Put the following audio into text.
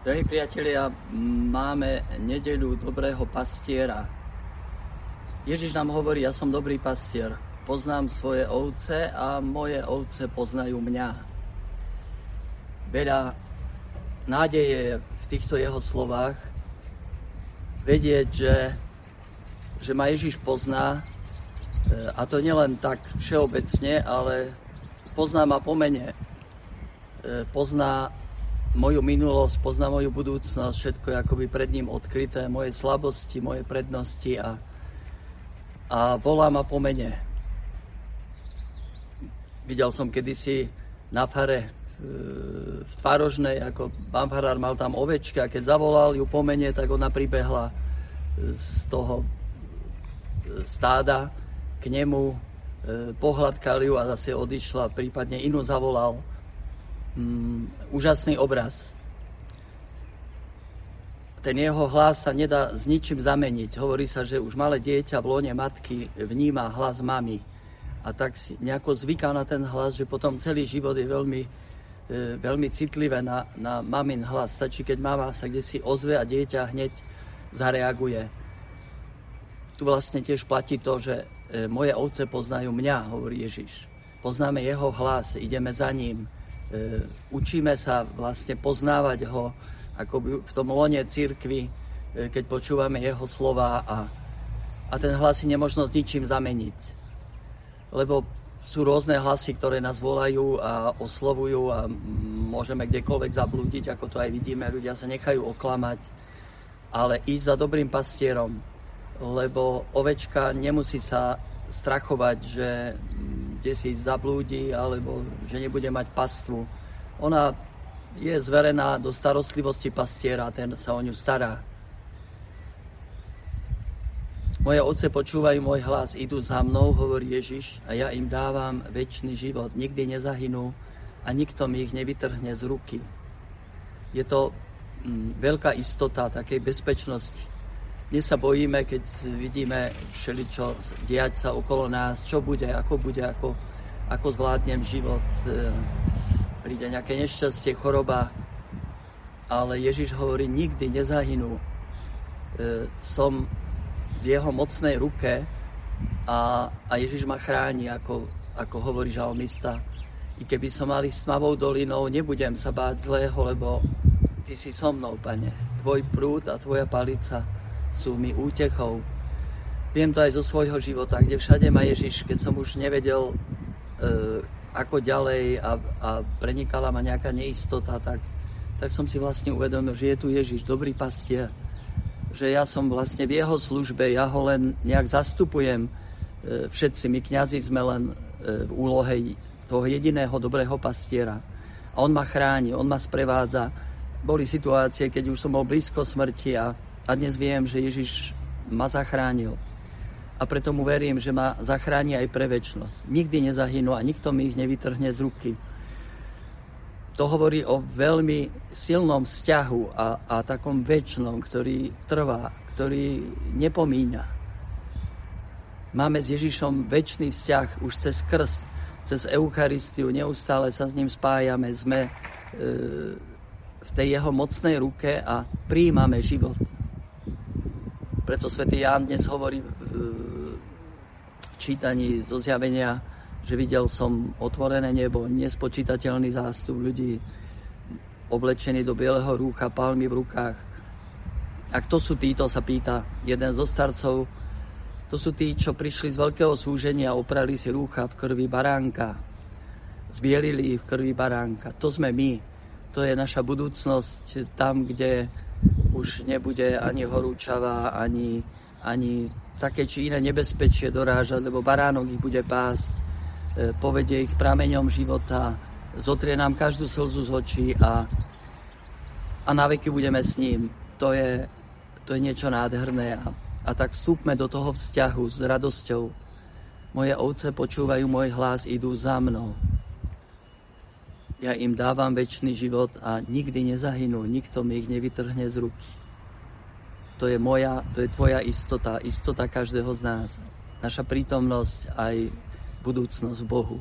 Drahí priatelia, máme nedeľu dobrého pastiera. Ježiš nám hovorí, ja som dobrý pastier, poznám svoje ovce a moje ovce poznajú mňa. Veľa nádeje v týchto jeho slovách vedieť, že, že ma Ježiš pozná e, a to nielen tak všeobecne, ale pozná ma po mene. E, pozná moju minulosť, pozná moju budúcnosť, všetko je akoby pred ním odkryté, moje slabosti, moje prednosti a, a volá ma po mene. Videl som kedysi na fare e, v Tvárožnej, ako pán farár mal tam ovečky a keď zavolal ju po mene, tak ona pribehla z toho stáda k nemu, e, pohľadkal ju a zase odišla, prípadne inú zavolal mm, úžasný obraz. Ten jeho hlas sa nedá s ničím zameniť. Hovorí sa, že už malé dieťa v lone matky vníma hlas mamy. A tak si nejako zvyká na ten hlas, že potom celý život je veľmi, e, veľmi citlivé na, na mamin hlas. Stačí, keď mama sa kde si ozve a dieťa hneď zareaguje. Tu vlastne tiež platí to, že e, moje ovce poznajú mňa, hovorí Ježiš. Poznáme jeho hlas, ideme za ním učíme sa vlastne poznávať ho ako v tom lone církvy, e, keď počúvame jeho slova a, a ten hlas si nemožno s ničím zameniť. Lebo sú rôzne hlasy, ktoré nás volajú a oslovujú a môžeme kdekoľvek zablúdiť, ako to aj vidíme, ľudia sa nechajú oklamať, ale ísť za dobrým pastierom, lebo ovečka nemusí sa strachovať, že kde si zablúdi alebo že nebude mať pastvu. Ona je zverená do starostlivosti pastiera, ten sa o ňu stará. Moje oce počúvajú môj hlas, idú za mnou, hovorí Ježiš, a ja im dávam väčší život. Nikdy nezahynú a nikto mi ich nevytrhne z ruky. Je to mm, veľká istota takej bezpečnosti. Dnes sa bojíme, keď vidíme všeličo diať sa okolo nás, čo bude, ako bude, ako, ako zvládnem život, e, príde nejaké nešťastie, choroba, ale Ježiš hovorí, nikdy nezahynú. E, som v jeho mocnej ruke a, a Ježiš ma chráni, ako, ako hovorí žalmista. I keby som mali smavou dolinou, nebudem sa báť zlého, lebo ty si so mnou, pane. Tvoj prúd a tvoja palica sú mi útechou. Viem to aj zo svojho života, kde všade ma Ježiš, keď som už nevedel, e, ako ďalej a, a prenikala ma nejaká neistota, tak, tak som si vlastne uvedomil, že je tu Ježiš, dobrý pastier, že ja som vlastne v jeho službe, ja ho len nejak zastupujem. E, všetci my kňazi sme len e, v úlohe toho jediného dobrého pastiera. A on ma chráni, on ma sprevádza. Boli situácie, keď už som bol blízko smrti a a dnes viem, že Ježiš ma zachránil. A preto mu verím, že ma zachráni aj pre väčnosť. Nikdy nezahynú a nikto mi ich nevytrhne z ruky. To hovorí o veľmi silnom vzťahu a, a takom väčšnom, ktorý trvá, ktorý nepomíňa. Máme s Ježišom väčší vzťah už cez krst, cez Eucharistiu, neustále sa s ním spájame, sme e, v tej jeho mocnej ruke a príjmame život. Preto svätý Ján dnes hovorí v čítaní zo zjavenia, že videl som otvorené nebo, nespočítateľný zástup ľudí oblečený do bieleho rúcha, palmy v rukách. A kto sú títo, sa pýta jeden zo starcov. To sú tí, čo prišli z veľkého súženia oprali si rúcha v krvi baránka. Zbielili ich v krvi baránka. To sme my. To je naša budúcnosť tam, kde už nebude ani horúčava, ani, ani také či iné nebezpečie dorážať, lebo baránok ich bude pásť, e, povedie ich prameňom života, zotrie nám každú slzu z očí a, a na veky budeme s ním. To je, to je niečo nádherné a, a tak vstúpme do toho vzťahu s radosťou. Moje ovce počúvajú môj hlas, idú za mnou ja im dávam väčší život a nikdy nezahynú, nikto mi ich nevytrhne z ruky. To je moja, to je tvoja istota, istota každého z nás. Naša prítomnosť aj budúcnosť v Bohu.